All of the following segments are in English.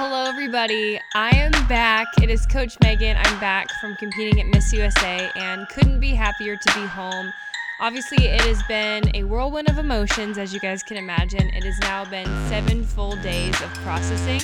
hello, everybody. I am back. It is Coach Megan. I'm back from competing at Miss USA and couldn't be happier to be home. Obviously, it has been a whirlwind of emotions, as you guys can imagine. It has now been seven full days of processing,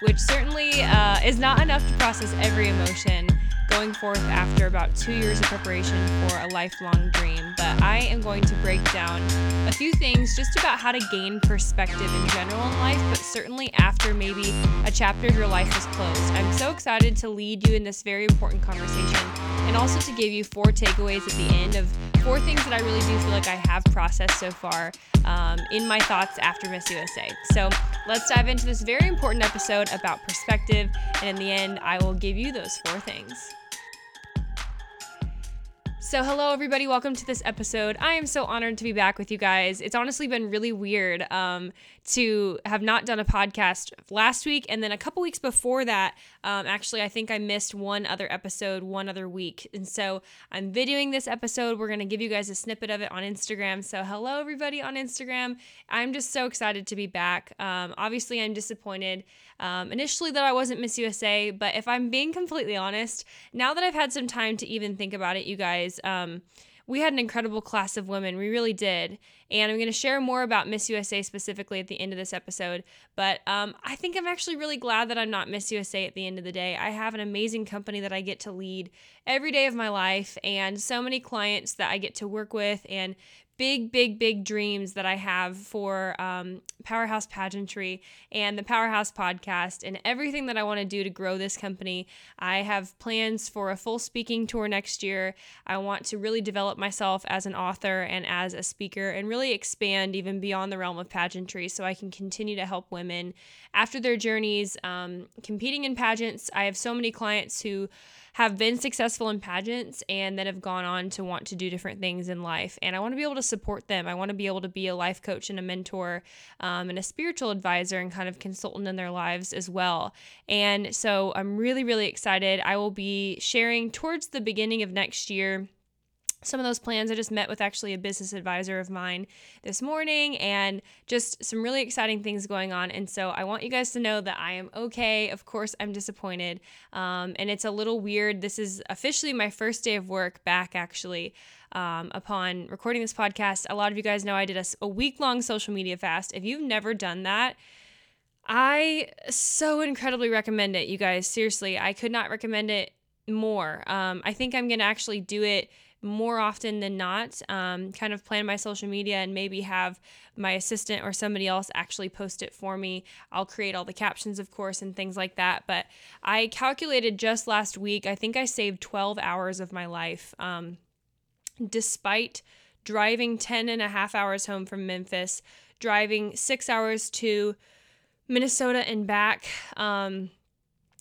which certainly uh, is not enough to process every emotion going forth after about two years of preparation for a lifelong dream. But I am going to break down a few things just about how to gain perspective in general in life, but certainly after maybe a chapter of your life is closed. I'm so excited to lead you in this very important conversation and also to give you four takeaways at the end of four things that I really do feel like I have processed so far um, in my thoughts after Miss USA. So let's dive into this very important episode about perspective, and in the end, I will give you those four things. So, hello, everybody. Welcome to this episode. I am so honored to be back with you guys. It's honestly been really weird um, to have not done a podcast last week. And then a couple weeks before that, um, actually, I think I missed one other episode one other week. And so I'm videoing this episode. We're going to give you guys a snippet of it on Instagram. So, hello, everybody on Instagram. I'm just so excited to be back. Um, obviously, I'm disappointed um, initially that I wasn't Miss USA, but if I'm being completely honest, now that I've had some time to even think about it, you guys, um, we had an incredible class of women. We really did. And I'm going to share more about Miss USA specifically at the end of this episode. But um, I think I'm actually really glad that I'm not Miss USA at the end of the day. I have an amazing company that I get to lead every day of my life, and so many clients that I get to work with, and big, big, big dreams that I have for um, Powerhouse Pageantry and the Powerhouse podcast and everything that I want to do to grow this company. I have plans for a full speaking tour next year. I want to really develop myself as an author and as a speaker and really expand even beyond the realm of pageantry so I can continue to help women after their journeys um, competing in pageants. I have so many clients who have been successful in pageants and then have gone on to want to do different things in life. And I want to be able to support them. I want to be able to be a life coach and a mentor um, and a spiritual advisor and kind of consultant in their lives as well. And so I'm really, really excited. I will be sharing towards the beginning of next year some of those plans. I just met with actually a business advisor of mine this morning and just some really exciting things going on. And so I want you guys to know that I am okay. Of course, I'm disappointed. Um, and it's a little weird. This is officially my first day of work back, actually. Um, upon recording this podcast, a lot of you guys know I did a, a week long social media fast. If you've never done that, I so incredibly recommend it, you guys. Seriously, I could not recommend it more. Um, I think I'm going to actually do it more often than not um, kind of plan my social media and maybe have my assistant or somebody else actually post it for me. I'll create all the captions, of course, and things like that. But I calculated just last week, I think I saved 12 hours of my life um, despite driving 10 and a half hours home from Memphis, driving six hours to Minnesota and back um,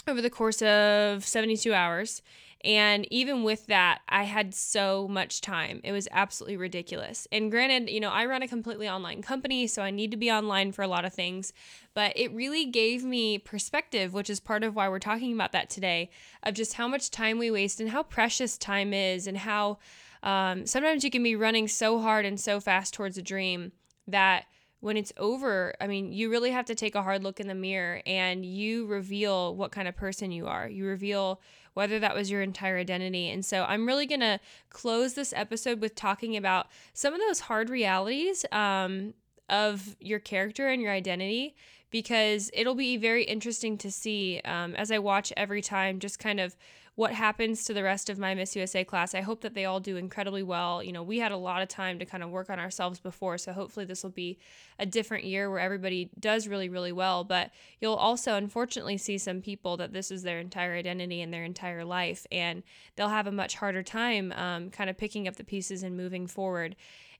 over the course of 72 hours. And even with that, I had so much time. It was absolutely ridiculous. And granted, you know, I run a completely online company, so I need to be online for a lot of things. But it really gave me perspective, which is part of why we're talking about that today, of just how much time we waste and how precious time is, and how um, sometimes you can be running so hard and so fast towards a dream that when it's over, I mean, you really have to take a hard look in the mirror and you reveal what kind of person you are. You reveal whether that was your entire identity. And so I'm really going to close this episode with talking about some of those hard realities um, of your character and your identity because it'll be very interesting to see um, as I watch every time just kind of what happens to the rest of my Miss USA class. I hope that they all do incredibly well. You know, we had a lot of time to kind of work on ourselves before, so hopefully this will be a different year where everybody does really, really well. But you'll also, unfortunately, see some people that this is their entire identity and their entire life, and they'll have a much harder time um, kind of picking up the pieces and moving forward.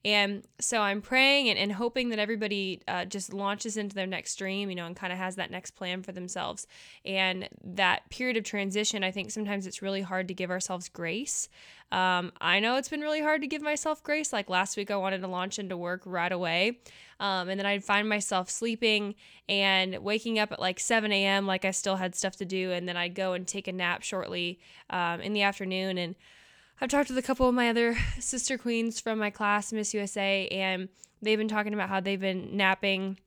And so I'm praying and, and hoping that everybody uh, just launches into their next dream, you know, and kind of has that next plan for themselves. And that period of transition, I think sometimes it's really hard to give ourselves grace. Um, I know it's been really hard to give myself grace. Like last week, I wanted to launch into work right away. Um, and then I'd find myself sleeping and waking up at like 7 a.m., like I still had stuff to do. And then I'd go and take a nap shortly um, in the afternoon. And I've talked with a couple of my other sister queens from my class, Miss USA, and they've been talking about how they've been napping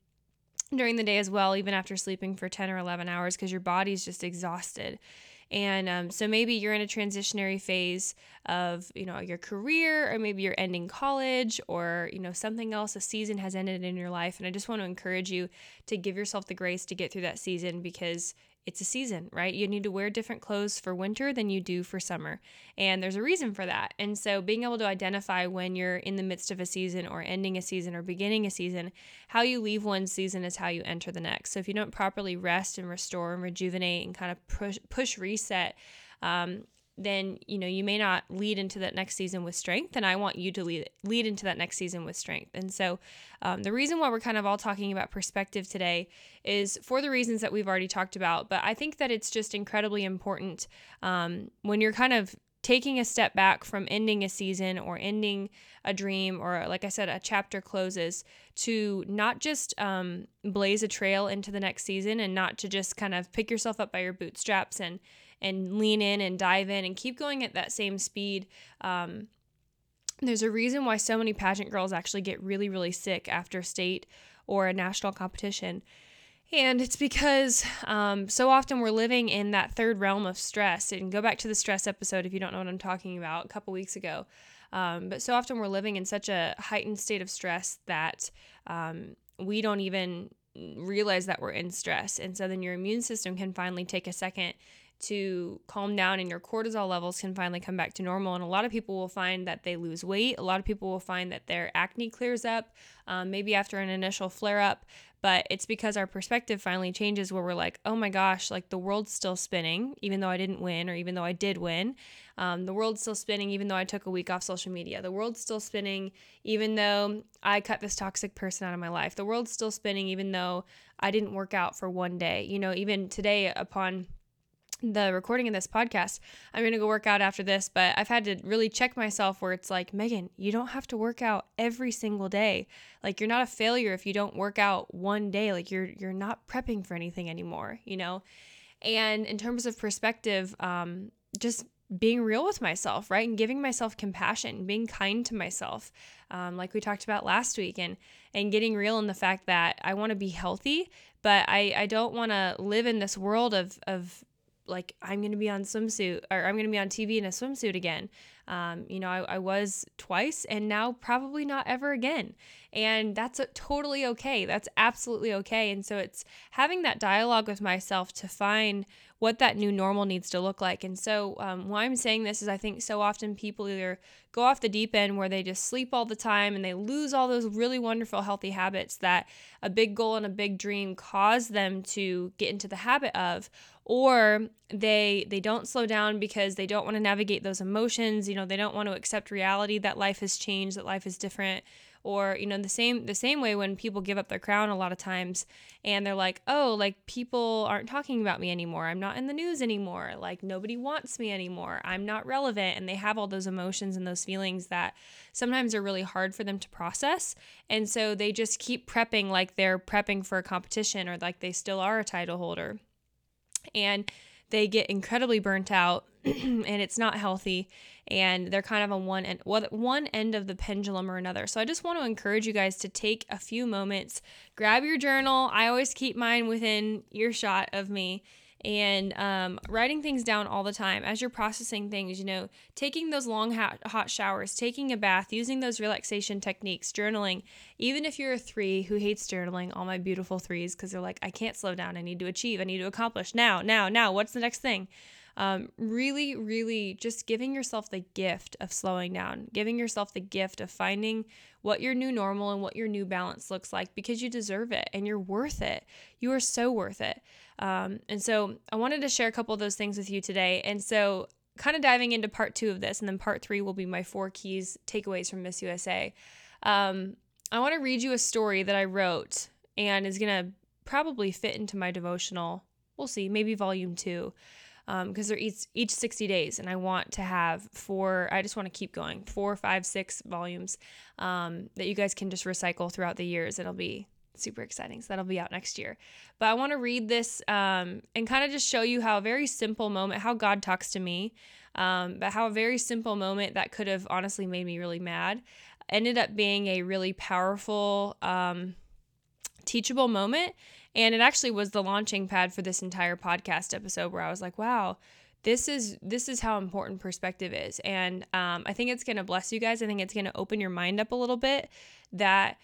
during the day as well, even after sleeping for 10 or 11 hours, because your body's just exhausted. And um, so maybe you're in a transitionary phase of, you know, your career, or maybe you're ending college, or, you know, something else, a season has ended in your life. And I just want to encourage you to give yourself the grace to get through that season because it's a season, right? You need to wear different clothes for winter than you do for summer. And there's a reason for that. And so being able to identify when you're in the midst of a season or ending a season or beginning a season, how you leave one season is how you enter the next. So if you don't properly rest and restore and rejuvenate and kind of push, push reset, um, then you know you may not lead into that next season with strength and i want you to lead lead into that next season with strength. And so um, the reason why we're kind of all talking about perspective today is for the reasons that we've already talked about but i think that it's just incredibly important um, when you're kind of taking a step back from ending a season or ending a dream or like i said a chapter closes to not just um, blaze a trail into the next season and not to just kind of pick yourself up by your bootstraps and and lean in and dive in and keep going at that same speed. Um, there's a reason why so many pageant girls actually get really, really sick after state or a national competition. And it's because um, so often we're living in that third realm of stress. And go back to the stress episode if you don't know what I'm talking about a couple weeks ago. Um, but so often we're living in such a heightened state of stress that um, we don't even realize that we're in stress. And so then your immune system can finally take a second to calm down and your cortisol levels can finally come back to normal. And a lot of people will find that they lose weight. A lot of people will find that their acne clears up, um, maybe after an initial flare up. But it's because our perspective finally changes where we're like, oh my gosh, like the world's still spinning, even though I didn't win or even though I did win. Um, the world's still spinning, even though I took a week off social media. The world's still spinning, even though I cut this toxic person out of my life. The world's still spinning, even though I didn't work out for one day. You know, even today, upon the recording of this podcast. I'm going to go work out after this, but I've had to really check myself where it's like, Megan, you don't have to work out every single day. Like you're not a failure if you don't work out one day. Like you're you're not prepping for anything anymore, you know? And in terms of perspective, um just being real with myself, right? And giving myself compassion, being kind to myself, um, like we talked about last week, and and getting real in the fact that I want to be healthy, but I, I don't want to live in this world of of like I'm to be on swimsuit or I'm to be on TV in a swimsuit again. Um, you know, I, I, was twice and now probably not ever again. And that's a, totally okay. That's absolutely okay. And so it's having that dialogue with myself to find what that new normal needs to look like. And so, um, why I'm saying this is I think so often people either go off the deep end where they just sleep all the time and they lose all those really wonderful, healthy habits that a big goal and a big dream cause them to get into the habit of, or they they don't slow down because they don't want to navigate those emotions you know they don't want to accept reality that life has changed that life is different. Or you know the same the same way when people give up their crown a lot of times and they're like oh like people aren't talking about me anymore. I'm not in the news anymore. Like nobody wants me anymore. I'm not relevant. And they have all those emotions and those feelings that sometimes are really hard for them to process. And so they just keep prepping like they're prepping for a competition or like they still are a title holder and they get incredibly burnt out and it's not healthy and they're kind of on one end one end of the pendulum or another. So I just want to encourage you guys to take a few moments, grab your journal. I always keep mine within earshot of me and um, writing things down all the time as you're processing things, you know, taking those long hot, hot showers, taking a bath, using those relaxation techniques, journaling. Even if you're a three who hates journaling, all my beautiful threes, because they're like, I can't slow down. I need to achieve. I need to accomplish now, now, now. What's the next thing? Um, really, really just giving yourself the gift of slowing down, giving yourself the gift of finding what your new normal and what your new balance looks like because you deserve it and you're worth it. You are so worth it. Um, and so I wanted to share a couple of those things with you today. And so, kind of diving into part two of this, and then part three will be my four keys takeaways from Miss USA. Um, I want to read you a story that I wrote and is going to probably fit into my devotional. We'll see, maybe volume two, because um, they're each, each 60 days, and I want to have four, I just want to keep going, four, five, six volumes um, that you guys can just recycle throughout the years. It'll be super exciting. So that'll be out next year. But I want to read this um, and kind of just show you how a very simple moment, how God talks to me, um, but how a very simple moment that could have honestly made me really mad ended up being a really powerful um, teachable moment. And it actually was the launching pad for this entire podcast episode where I was like, wow, this is this is how important perspective is. And um, i think it's going to bless you guys. I think it's going to open your mind up a little bit that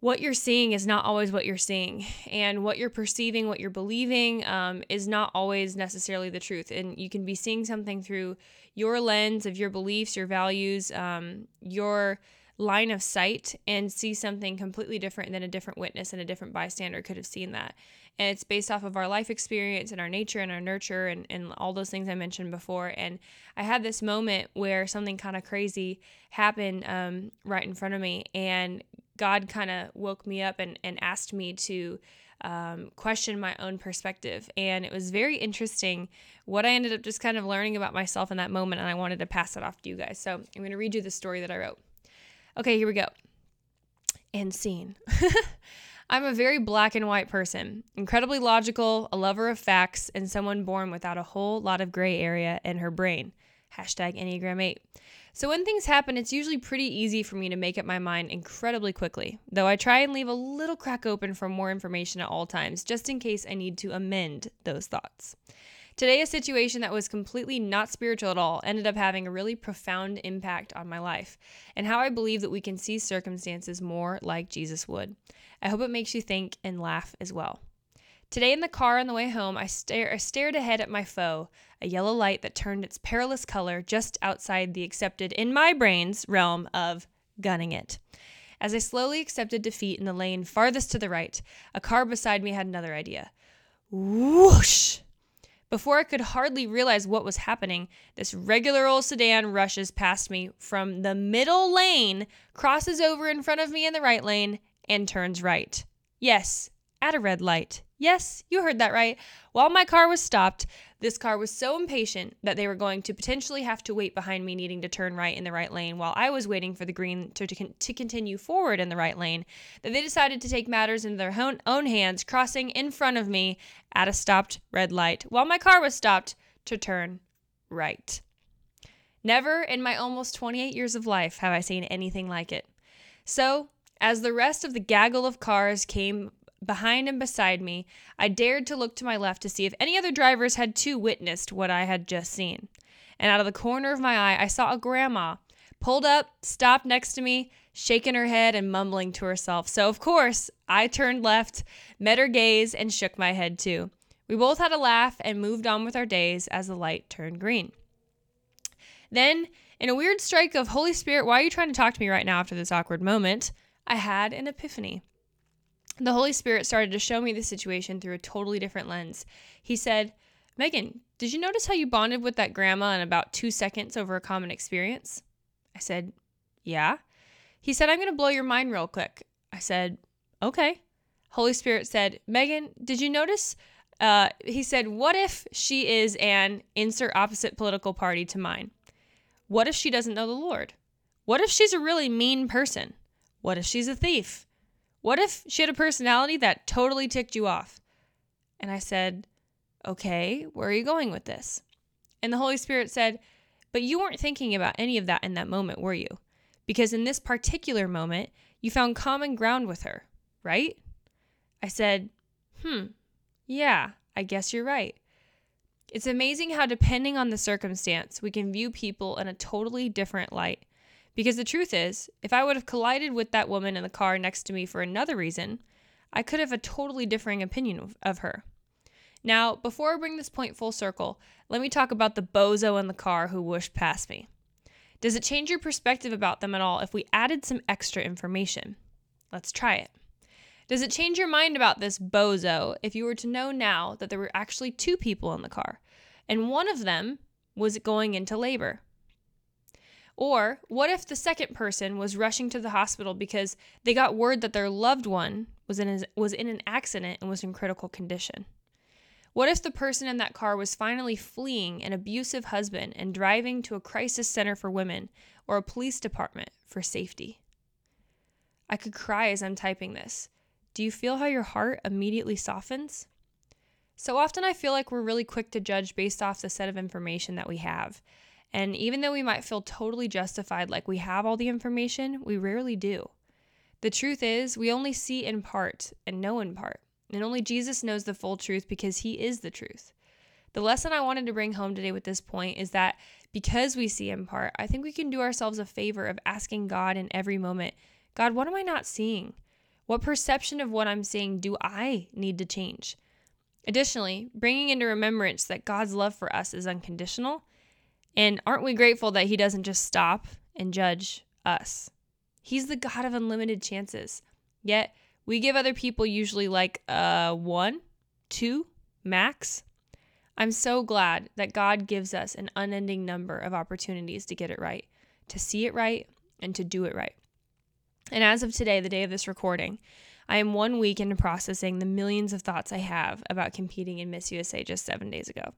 what you're seeing is not always what you're seeing. And what you're perceiving what you're believing um, is not always necessarily the truth. And you can be seeing something through your lens of your beliefs your values um, your line of sight and see something completely different than a different witness and a different bystander could have seen that and it's based off of our life experience and our nature and our nurture and, and all those things I mentioned before. And I had this moment where something kind of crazy happened um, right in front of me, and God kind of woke me up and, and asked me to um, question my own perspective. And it was very interesting what I ended up just kind of learning about myself in that moment, and I wanted to pass it off to you guys. So I'm going to read you the story that I wrote. Okay, here we go. And scene. I'm a very black and white person, incredibly logical, a lover of facts, and someone born without a whole lot of gray area in her brain. Hashtag Enneagram 8. So when things happen, it's usually pretty easy for me to make up my mind incredibly quickly, though I try and leave a little crack open for more information at all times, just in case I need to amend those thoughts. Today, a situation that was completely not spiritual at all ended up having a really profound impact on my life and how I believe that we can see circumstances more like Jesus would. I hope it makes you think and laugh as well. Today in the car on the way home, I, stare, I stared ahead at my foe, a yellow light that turned its perilous color just outside the accepted, in my brain's realm of gunning it. As I slowly accepted defeat in the lane farthest to the right, a car beside me had another idea. Whoosh! Before I could hardly realize what was happening, this regular old sedan rushes past me from the middle lane, crosses over in front of me in the right lane, and turns right. Yes, at a red light. Yes, you heard that right. While my car was stopped, this car was so impatient that they were going to potentially have to wait behind me, needing to turn right in the right lane while I was waiting for the green to, to, to continue forward in the right lane, that they decided to take matters into their own, own hands, crossing in front of me at a stopped red light while my car was stopped to turn right. Never in my almost 28 years of life have I seen anything like it. So, as the rest of the gaggle of cars came behind and beside me, I dared to look to my left to see if any other drivers had too witnessed what I had just seen. And out of the corner of my eye, I saw a grandma pulled up, stopped next to me, shaking her head and mumbling to herself. So, of course, I turned left, met her gaze, and shook my head too. We both had a laugh and moved on with our days as the light turned green. Then, in a weird strike of Holy Spirit, why are you trying to talk to me right now after this awkward moment? I had an epiphany. The Holy Spirit started to show me the situation through a totally different lens. He said, Megan, did you notice how you bonded with that grandma in about two seconds over a common experience? I said, Yeah. He said, I'm going to blow your mind real quick. I said, Okay. Holy Spirit said, Megan, did you notice? Uh, he said, What if she is an insert opposite political party to mine? What if she doesn't know the Lord? What if she's a really mean person? What if she's a thief? What if she had a personality that totally ticked you off? And I said, Okay, where are you going with this? And the Holy Spirit said, But you weren't thinking about any of that in that moment, were you? Because in this particular moment, you found common ground with her, right? I said, Hmm, yeah, I guess you're right. It's amazing how, depending on the circumstance, we can view people in a totally different light. Because the truth is, if I would have collided with that woman in the car next to me for another reason, I could have a totally differing opinion of, her. Now, before I bring this point full circle, let me talk about the bozo in the car who whooshed past me. Does it change your perspective about them at all if we added some extra information? Let's try it. Does it change your mind about this bozo if you were to know now that there were actually two people in the car and one of them was going into labor? Or what if the second person was rushing to the hospital because they got word that their loved one was in, a, was in an accident and was in critical condition? What if the person in that car was finally fleeing an abusive husband and driving to a crisis center for women or a police department for safety? I could cry as I'm typing this. Do you feel how your heart immediately softens? So often I feel like we're really quick to judge based off the set of information that we have. And even though we might feel totally justified, like we have all the information, we rarely do. The truth is, we only see in part and know in part. And only Jesus knows the full truth because he is the truth. The lesson I wanted to bring home today with this point is that because we see in part, I think we can do ourselves a favor of asking God in every moment God, what am I not seeing? What perception of what I'm seeing do I need to change? Additionally, bringing into remembrance that God's love for us is unconditional. And aren't we grateful that He doesn't just stop and judge us? He's the God of unlimited chances. Yet, we give other people usually like uh, one, two, max. I'm so glad that God gives us an unending number of opportunities to get it right, to see it right, and to do it right. And as of today, the day of this recording, I am one week into processing the millions of thoughts I have about competing in Miss USA just seven days ago.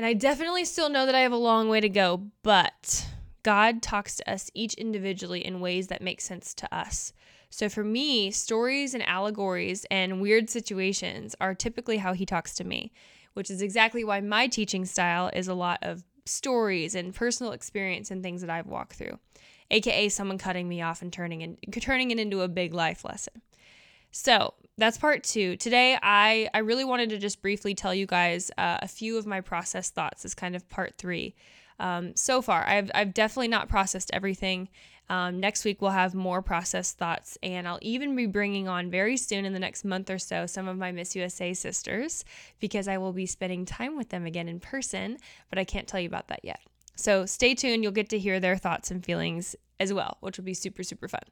And I definitely still know that I have a long way to go, but God talks to us each individually in ways that make sense to us. So for me, stories and allegories and weird situations are typically how He talks to me which is exactly why my teaching style is a lot of stories and personal experience and things that I've walked through, aka someone cutting me off and turning in, turning it into a big life lesson. So that's part two. Today, I, I really wanted to just briefly tell you guys uh, a few of my process thoughts as kind of part three. Um, so far, I've, I've definitely not processed everything. Um, next week, we'll have more process thoughts, and I'll even be bringing on very soon in the next month or so some of my Miss USA sisters because I will be spending time with them again in person, but I can't tell you about that yet. So stay tuned, you'll get to hear their thoughts and feelings as well, which will be super, super fun.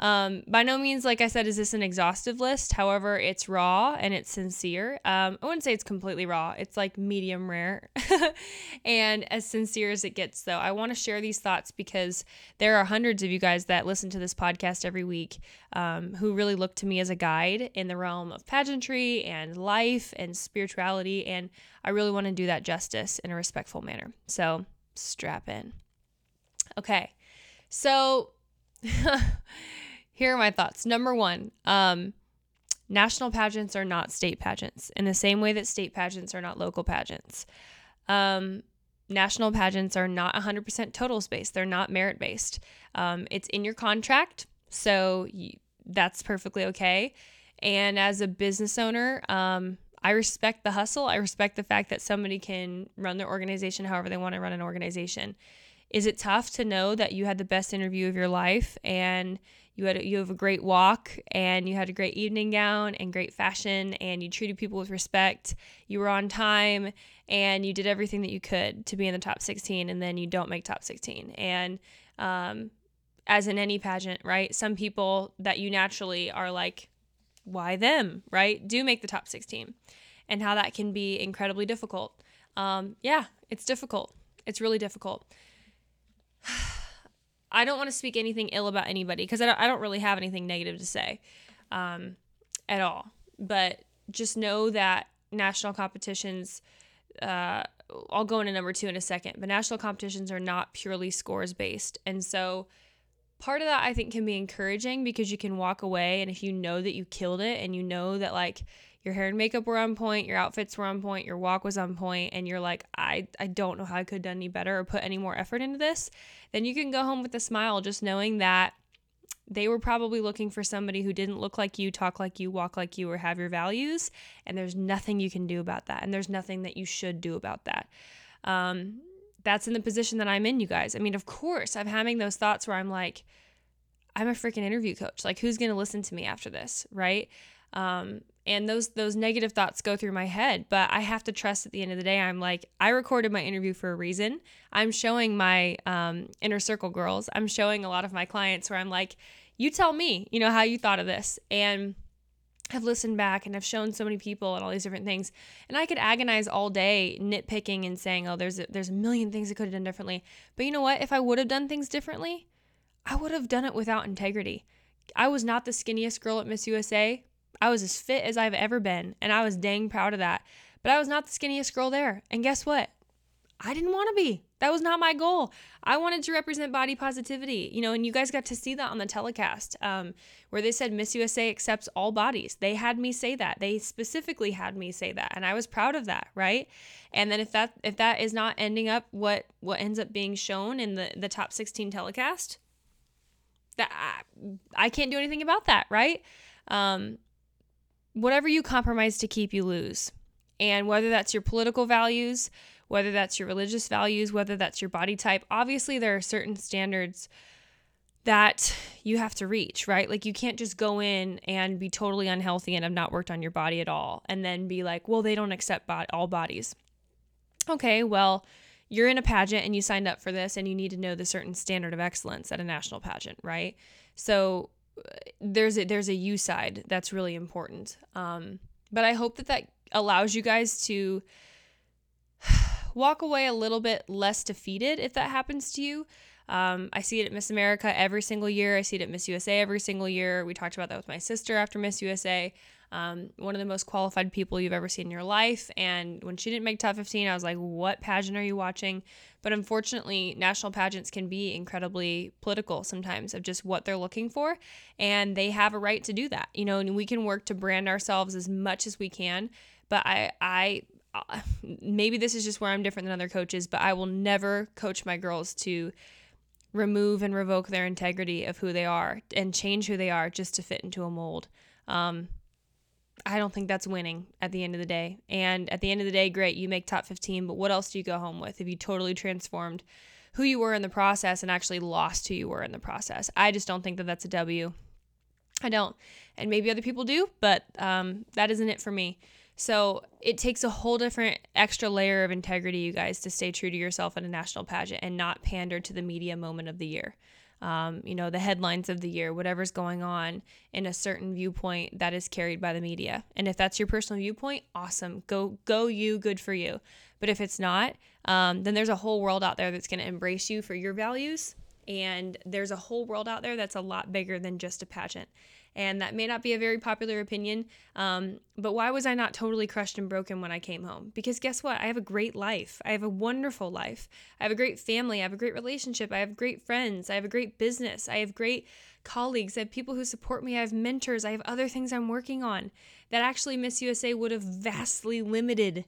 Um, by no means, like I said, is this an exhaustive list. However, it's raw and it's sincere. Um, I wouldn't say it's completely raw, it's like medium rare and as sincere as it gets, though. I want to share these thoughts because there are hundreds of you guys that listen to this podcast every week um, who really look to me as a guide in the realm of pageantry and life and spirituality. And I really want to do that justice in a respectful manner. So strap in. Okay. So. here are my thoughts. Number one, um, national pageants are not state pageants in the same way that state pageants are not local pageants. Um, national pageants are not 100% totals based, they're not merit based. Um, it's in your contract, so that's perfectly okay. And as a business owner, um, I respect the hustle. I respect the fact that somebody can run their organization however they want to run an organization. Is it tough to know that you had the best interview of your life and you had a, you have a great walk and you had a great evening gown and great fashion and you treated people with respect. You were on time and you did everything that you could to be in the top 16 and then you don't make top 16. And um, as in any pageant, right? Some people that you naturally are like, why them, right? Do make the top 16 and how that can be incredibly difficult. Um, yeah, it's difficult. It's really difficult. I don't want to speak anything ill about anybody because I don't, I don't really have anything negative to say um, at all. But just know that national competitions, uh, I'll go into number two in a second, but national competitions are not purely scores based. And so part of that I think can be encouraging because you can walk away and if you know that you killed it and you know that like your hair and makeup were on point, your outfits were on point, your walk was on point, and you're like, I, I don't know how I could have done any better or put any more effort into this, then you can go home with a smile just knowing that they were probably looking for somebody who didn't look like you, talk like you, walk like you, or have your values. And there's nothing you can do about that. And there's nothing that you should do about that. Um, that's in the position that I'm in, you guys. I mean, of course, I'm having those thoughts where I'm like, I'm a freaking interview coach. Like, who's going to listen to me after this, right? Um, and those those negative thoughts go through my head but i have to trust at the end of the day i'm like i recorded my interview for a reason i'm showing my um, inner circle girls i'm showing a lot of my clients where i'm like you tell me you know how you thought of this and I've listened back and I've shown so many people and all these different things. And I could agonize all day nitpicking and saying, oh, there's a, there's a million things I could have done differently. But you know what? If I would have done things differently, I would have done it without integrity. I was not the skinniest girl at Miss USA, I was as fit as I've ever been, and I was dang proud of that. But I was not the skinniest girl there. And guess what? I didn't want to be. That was not my goal. I wanted to represent body positivity, you know, and you guys got to see that on the telecast um, where they said Miss USA accepts all bodies. They had me say that. They specifically had me say that, and I was proud of that, right? And then if that if that is not ending up what what ends up being shown in the the top 16 telecast, that I, I can't do anything about that, right? Um, whatever you compromise to keep, you lose. And whether that's your political values, whether that's your religious values, whether that's your body type, obviously there are certain standards that you have to reach, right? Like you can't just go in and be totally unhealthy and have not worked on your body at all and then be like, well, they don't accept all bodies. Okay, well, you're in a pageant and you signed up for this and you need to know the certain standard of excellence at a national pageant, right? So there's a there's a you side that's really important. Um, but I hope that that allows you guys to walk away a little bit less defeated if that happens to you. Um, I see it at Miss America every single year. I see it at Miss USA every single year. We talked about that with my sister after Miss USA. Um, one of the most qualified people you've ever seen in your life. And when she didn't make top 15, I was like, what pageant are you watching? But unfortunately, national pageants can be incredibly political sometimes of just what they're looking for. And they have a right to do that, you know, and we can work to brand ourselves as much as we can. But I, I, maybe this is just where I'm different than other coaches, but I will never coach my girls to remove and revoke their integrity of who they are and change who they are just to fit into a mold. Um, I don't think that's winning at the end of the day. And at the end of the day, great, you make top 15, but what else do you go home with if you totally transformed who you were in the process and actually lost who you were in the process? I just don't think that that's a W. I don't. And maybe other people do, but um, that isn't it for me. So it takes a whole different extra layer of integrity, you guys, to stay true to yourself in a national pageant and not pander to the media moment of the year. Um, you know, the headlines of the year, whatever's going on in a certain viewpoint that is carried by the media. And if that's your personal viewpoint, awesome. Go, go you, good for you. But if it's not, um, then there's a whole world out there that's going to embrace you for your values. And there's a whole world out there that's a lot bigger than just a pageant. And that may not be a very popular opinion, um, but why was I not totally crushed and broken when I came home? Because guess what? I have a great life. I have a wonderful life. I have a great family. I have a great relationship. I have great friends. I have a great business. I have great colleagues. I have people who support me. I have mentors. I have other things I'm working on that actually Miss USA would have vastly limited.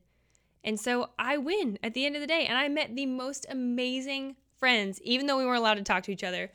And so I win at the end of the day. And I met the most amazing friends, even though we weren't allowed to talk to each other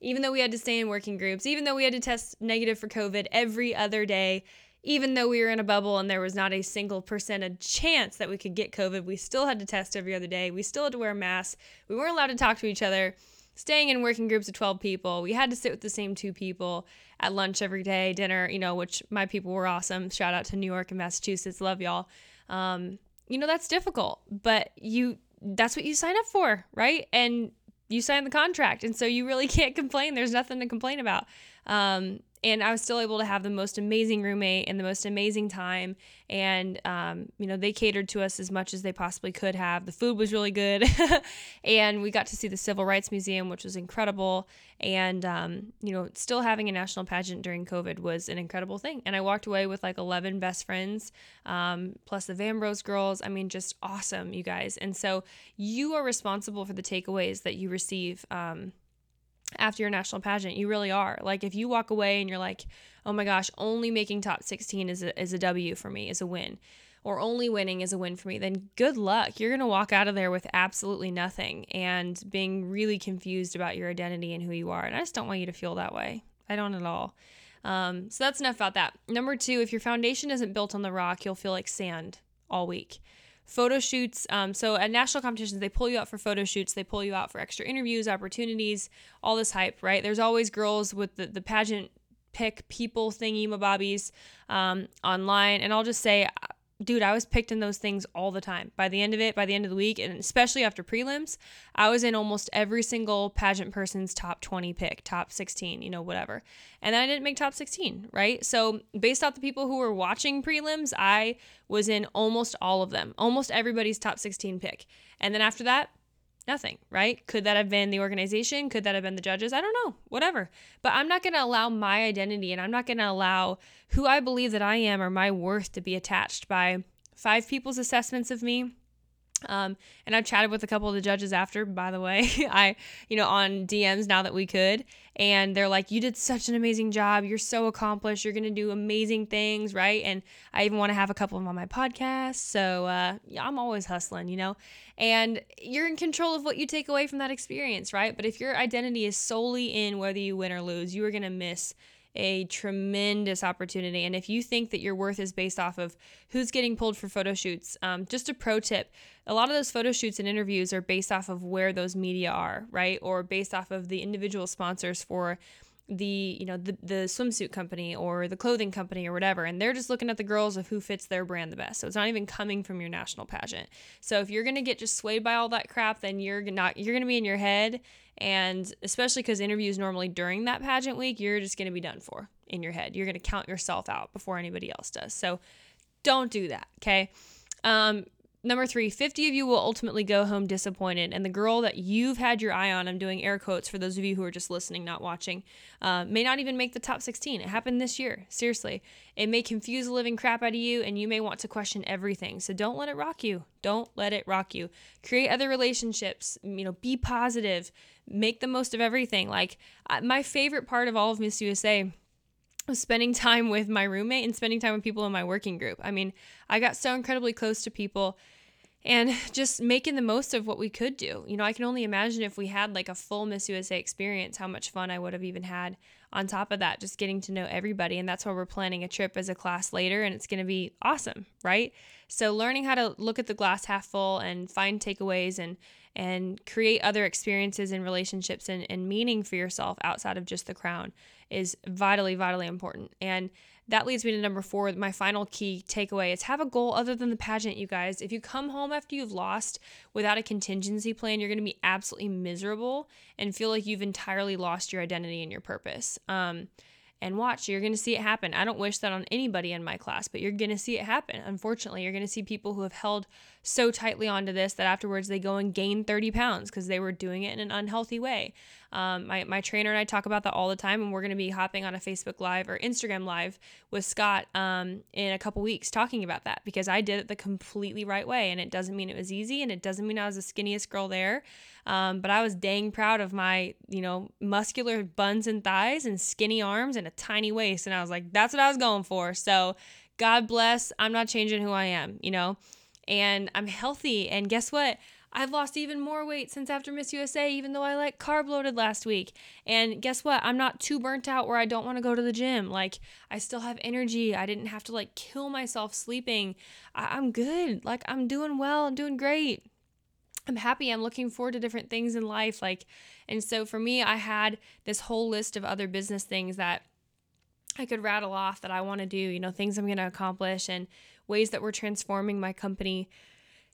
even though we had to stay in working groups, even though we had to test negative for COVID every other day, even though we were in a bubble and there was not a single percentage chance that we could get COVID, we still had to test every other day. We still had to wear masks. We weren't allowed to talk to each other. Staying in working groups of 12 people, we had to sit with the same two people at lunch every day, dinner, you know, which my people were awesome. Shout out to New York and Massachusetts. Love y'all. Um, you know, that's difficult, but you, that's what you sign up for, right? And you signed the contract. And so you really can't complain. There's nothing to complain about. Um, and I was still able to have the most amazing roommate and the most amazing time. And, um, you know, they catered to us as much as they possibly could have. The food was really good. and we got to see the Civil Rights Museum, which was incredible. And, um, you know, still having a national pageant during COVID was an incredible thing. And I walked away with like 11 best friends, um, plus the Vanbros girls. I mean, just awesome, you guys. And so you are responsible for the takeaways that you receive um, after your national pageant. You really are. Like if you walk away and you're like, "Oh my gosh, only making top 16 is a, is a W for me, is a win." Or only winning is a win for me, then good luck. You're going to walk out of there with absolutely nothing and being really confused about your identity and who you are. And I just don't want you to feel that way. I don't at all. Um, so that's enough about that. Number two, if your foundation isn't built on the rock, you'll feel like sand all week photo shoots. Um, so at national competitions, they pull you out for photo shoots, they pull you out for extra interviews, opportunities, all this hype, right? There's always girls with the, the pageant pick people thingy mabobbies um, online. And I'll just say, dude, I was picked in those things all the time. By the end of it, by the end of the week, and especially after prelims, I was in almost every single pageant person's top 20 pick, top 16, you know, whatever. And then I didn't make top 16, right? So, based off the people who were watching prelims, I was in almost all of them, almost everybody's top 16 pick. And then after that, Nothing, right? Could that have been the organization? Could that have been the judges? I don't know, whatever. But I'm not going to allow my identity and I'm not going to allow who I believe that I am or my worth to be attached by five people's assessments of me, Um, and I've chatted with a couple of the judges after, by the way, I, you know, on DMs now that we could. And they're like, you did such an amazing job. You're so accomplished. You're going to do amazing things, right? And I even want to have a couple of them on my podcast. So uh, yeah, I'm always hustling, you know? And you're in control of what you take away from that experience, right? But if your identity is solely in whether you win or lose, you are going to miss a tremendous opportunity. And if you think that your worth is based off of who's getting pulled for photo shoots, um, just a pro tip a lot of those photo shoots and interviews are based off of where those media are, right? Or based off of the individual sponsors for the you know the, the swimsuit company or the clothing company or whatever and they're just looking at the girls of who fits their brand the best so it's not even coming from your national pageant so if you're to get just swayed by all that crap then you're not you're to be in your head and especially because interviews normally during that pageant week, you're just to be done for in your head. You're to count yourself out before anybody else does. So don't do that. Okay. Um, Number three, 50 of you will ultimately go home disappointed. And the girl that you've had your eye on, I'm doing air quotes for those of you who are just listening, not watching, uh, may not even make the top 16. It happened this year. Seriously. It may confuse the living crap out of you, and you may want to question everything. So don't let it rock you. Don't let it rock you. Create other relationships. You know, be positive. Make the most of everything. Like, my favorite part of all of Miss USA spending time with my roommate and spending time with people in my working group. I mean, I got so incredibly close to people and just making the most of what we could do. You know, I can only imagine if we had like a full Miss USA experience, how much fun I would have even had on top of that, just getting to know everybody. And that's why we're planning a trip as a class later, and it's going to be awesome, right? So, learning how to look at the glass half full and find takeaways and and create other experiences and relationships and, and meaning for yourself outside of just the crown is vitally, vitally important. And that leads me to number four. My final key takeaway is have a goal other than the pageant, you guys. If you come home after you've lost without a contingency plan, you're going to be absolutely miserable and feel like you've entirely lost your identity and your purpose. Um, and watch, you're going to see it happen. I don't wish that on anybody in my class, but you're going to see it happen. Unfortunately, you're going to see people who have held so tightly onto this that afterwards they go and gain 30 pounds because they were doing it in an unhealthy way. Um, my, my trainer and I talk about that all the time, and we're going to be hopping on a Facebook Live or Instagram Live with Scott um, in a couple weeks talking about that because I did it the completely right way. And it doesn't mean it was easy, and it doesn't mean I was the skinniest girl there. Um, but I was dang proud of my, you know, muscular buns and thighs and skinny arms and a tiny waist. And I was like, that's what I was going for. So God bless. I'm not changing who I am, you know, and I'm healthy. And guess what? I've lost even more weight since after Miss USA, even though I like carb loaded last week. And guess what? I'm not too burnt out where I don't want to go to the gym. Like, I still have energy. I didn't have to like kill myself sleeping. I- I'm good. Like, I'm doing well. I'm doing great. I'm happy. I'm looking forward to different things in life. Like, and so for me, I had this whole list of other business things that I could rattle off that I want to do, you know, things I'm going to accomplish and ways that we're transforming my company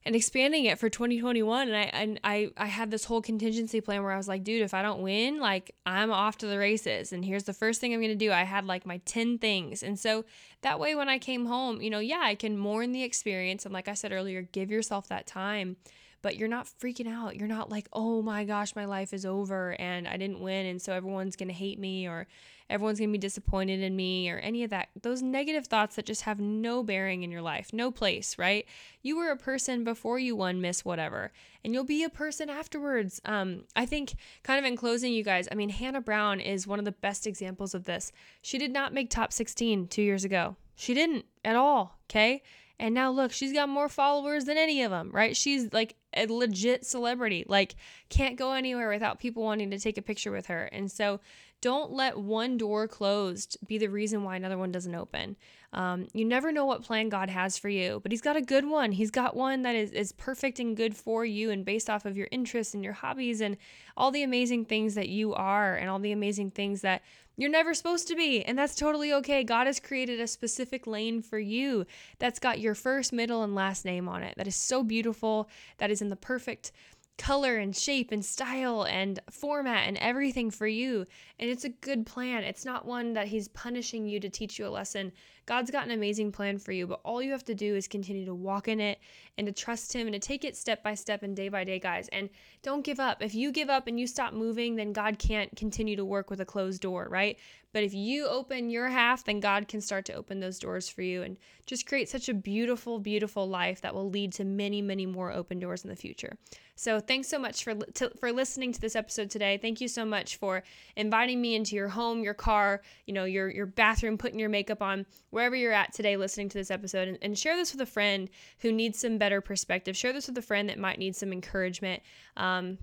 and expanding it for 2021 and I and I I had this whole contingency plan where I was like, dude, if I don't win, like I'm off to the races and here's the first thing I'm going to do. I had like my 10 things. And so that way when I came home, you know, yeah, I can mourn the experience and like I said earlier, give yourself that time but you're not freaking out. You're not like, oh my gosh, my life is over and I didn't win. And so everyone's going to hate me or everyone's going to be disappointed in me or any of that. Those negative thoughts that just have no bearing in your life, no place, right? You were a person before you won Miss Whatever, and you'll be a person afterwards. Um, I think, kind of in closing, you guys, I mean, Hannah Brown is one of the best examples of this. She did not make top 16 two years ago. She didn't at all, okay? And now look, she's got more followers than any of them, right? She's like a legit celebrity. Like can't go anywhere without people wanting to take a picture with her. And so don't let one door closed be the reason why another one doesn't open. Um, you never know what plan God has for you, but He's got a good one. He's got one that is, is perfect and good for you and based off of your interests and your hobbies and all the amazing things that you are and all the amazing things that you're never supposed to be, and that's totally okay. God has created a specific lane for you that's got your first, middle, and last name on it. That is so beautiful. That is in the perfect color and shape and style and format and everything for you. And it's a good plan. It's not one that he's punishing you to teach you a lesson. God's got an amazing plan for you, but all you have to do is continue to walk in it and to trust Him and to take it step by step and day by day, guys. And don't give up. If you give up and you stop moving, then God can't continue to work with a closed door, right? But if you open your half, then God can start to open those doors for you and just create such a beautiful, beautiful life that will lead to many, many more open doors in the future. So thanks so much for to, for listening to this episode today. Thank you so much for inviting me into your home, your car, you know, your your bathroom, putting your makeup on, wherever you're at today, listening to this episode, and, and share this with a friend who needs some better perspective. Share this with a friend that might need some encouragement. Um,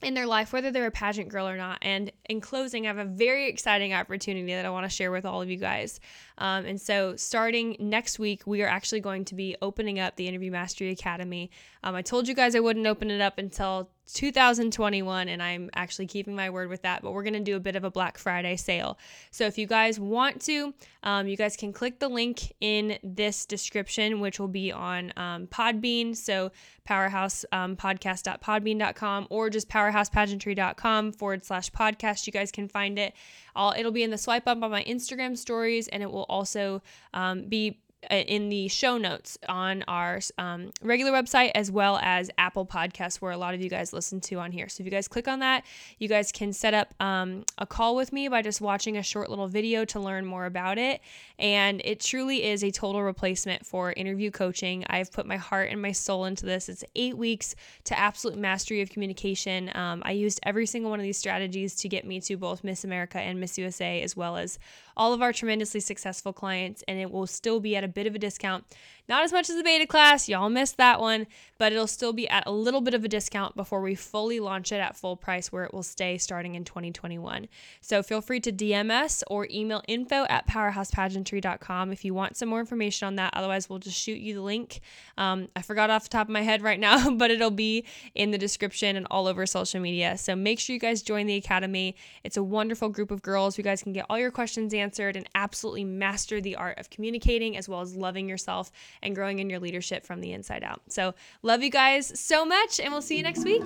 in their life, whether they're a pageant girl or not. And in closing, I have a very exciting opportunity that I want to share with all of you guys. Um, and so, starting next week, we are actually going to be opening up the Interview Mastery Academy. Um, I told you guys I wouldn't open it up until 2021, and I'm actually keeping my word with that. But we're going to do a bit of a Black Friday sale. So if you guys want to, um, you guys can click the link in this description, which will be on um, Podbean. So powerhousepodcast.podbean.com um, or just powerhousepageantry.com forward slash podcast. You guys can find it. I'll, it'll be in the swipe up on my Instagram stories, and it will also um, be in the show notes on our um, regular website as well as Apple Podcasts, where a lot of you guys listen to on here. So if you guys click on that, you guys can set up um, a call with me by just watching a short little video to learn more about it. And it truly is a total replacement for interview coaching. I've put my heart and my soul into this. It's eight weeks to absolute mastery of communication. Um, I used every single one of these strategies to get me to both Miss America and Miss USA, as well as all of our tremendously successful clients, and it will still be at a bit of a discount. Not as much as the beta class, y'all missed that one, but it'll still be at a little bit of a discount before we fully launch it at full price where it will stay starting in 2021. So feel free to DM us or email info at powerhousepageantry.com if you want some more information on that. Otherwise, we'll just shoot you the link. Um, I forgot off the top of my head right now, but it'll be in the description and all over social media. So make sure you guys join the Academy. It's a wonderful group of girls. You guys can get all your questions answered and absolutely master the art of communicating as well as loving yourself and growing in your leadership from the inside out. So, love you guys so much, and we'll see you next week.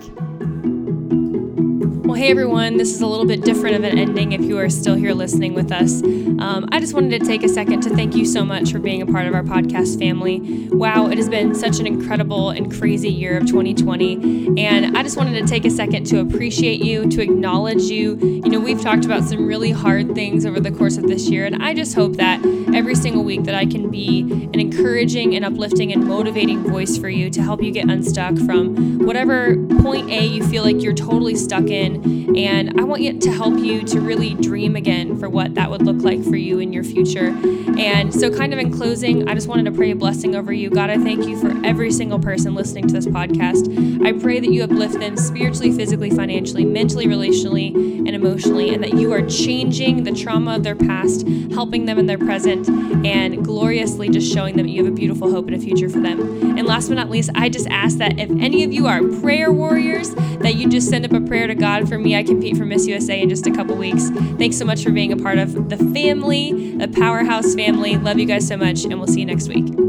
Well, hey everyone, this is a little bit different of an ending if you are still here listening with us. Um, I just wanted to take a second to thank you so much for being a part of our podcast family. Wow, it has been such an incredible and crazy year of 2020. And I just wanted to take a second to appreciate you, to acknowledge you. You know, we've talked about some really hard things over the course of this year, and I just hope that every single week that I can be an encouraging and uplifting and motivating voice for you to help you get unstuck from whatever point A you feel like you're totally stuck in and I want you to help you to really dream again for what that would look like for you in your future. And so, kind of in closing, I just wanted to pray a blessing over you. God, I thank you for every single person listening to this podcast. I pray that you uplift them spiritually, physically, financially, mentally, relationally, and emotionally, and that you are changing the trauma of their past, helping them in their present, and gloriously just showing them that you have a beautiful hope and a future for them. And last but not least, I just ask that if any of you are prayer warriors, that you just send up a prayer to God for me. I compete for Miss USA in just a couple weeks. Thanks so much for being a part of the family, the Powerhouse family. Love you guys so much, and we'll see you next week.